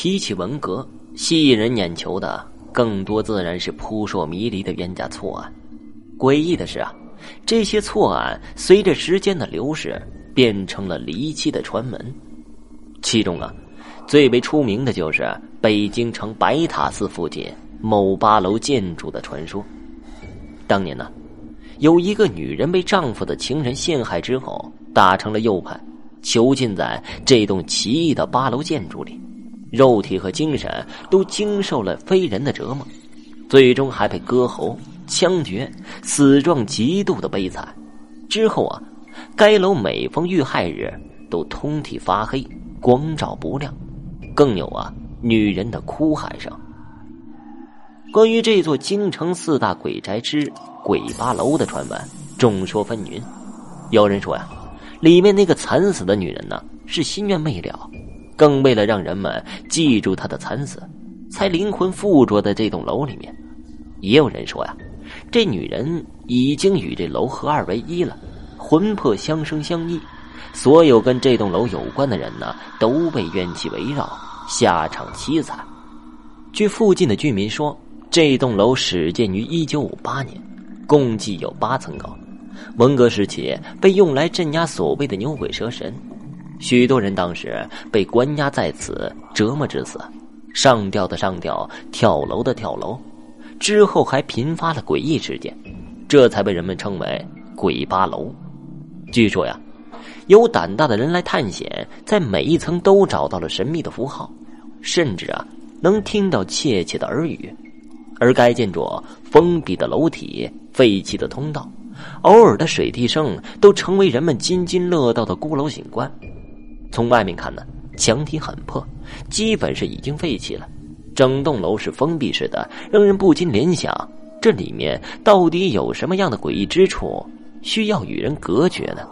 提起文革，吸引人眼球的更多自然是扑朔迷离的冤假错案。诡异的是啊，这些错案随着时间的流逝，变成了离奇的传闻。其中啊，最为出名的就是北京城白塔寺附近某八楼建筑的传说。当年呢，有一个女人被丈夫的情人陷害之后，打成了右派，囚禁在这栋奇异的八楼建筑里。肉体和精神都经受了非人的折磨，最终还被割喉、枪决，死状极度的悲惨。之后啊，该楼每逢遇害日都通体发黑，光照不亮，更有啊女人的哭喊声。关于这座京城四大鬼宅之鬼八楼的传闻，众说纷纭。有人说呀，里面那个惨死的女人呢，是心愿未了。更为了让人们记住他的惨死，才灵魂附着在这栋楼里面。也有人说呀，这女人已经与这楼合二为一了，魂魄相生相依。所有跟这栋楼有关的人呢，都被怨气围绕，下场凄惨。据附近的居民说，这栋楼始建于一九五八年，共计有八层高，文革时期被用来镇压所谓的牛鬼蛇神。许多人当时被关押在此，折磨致死，上吊的上吊，跳楼的跳楼，之后还频发了诡异事件，这才被人们称为“鬼八楼”。据说呀，有胆大的人来探险，在每一层都找到了神秘的符号，甚至啊，能听到窃窃的耳语。而该建筑封闭的楼体、废弃的通道、偶尔的水滴声，都成为人们津津乐道的孤楼景观。从外面看呢，墙体很破，基本是已经废弃了。整栋楼是封闭式的，让人不禁联想：这里面到底有什么样的诡异之处，需要与人隔绝呢？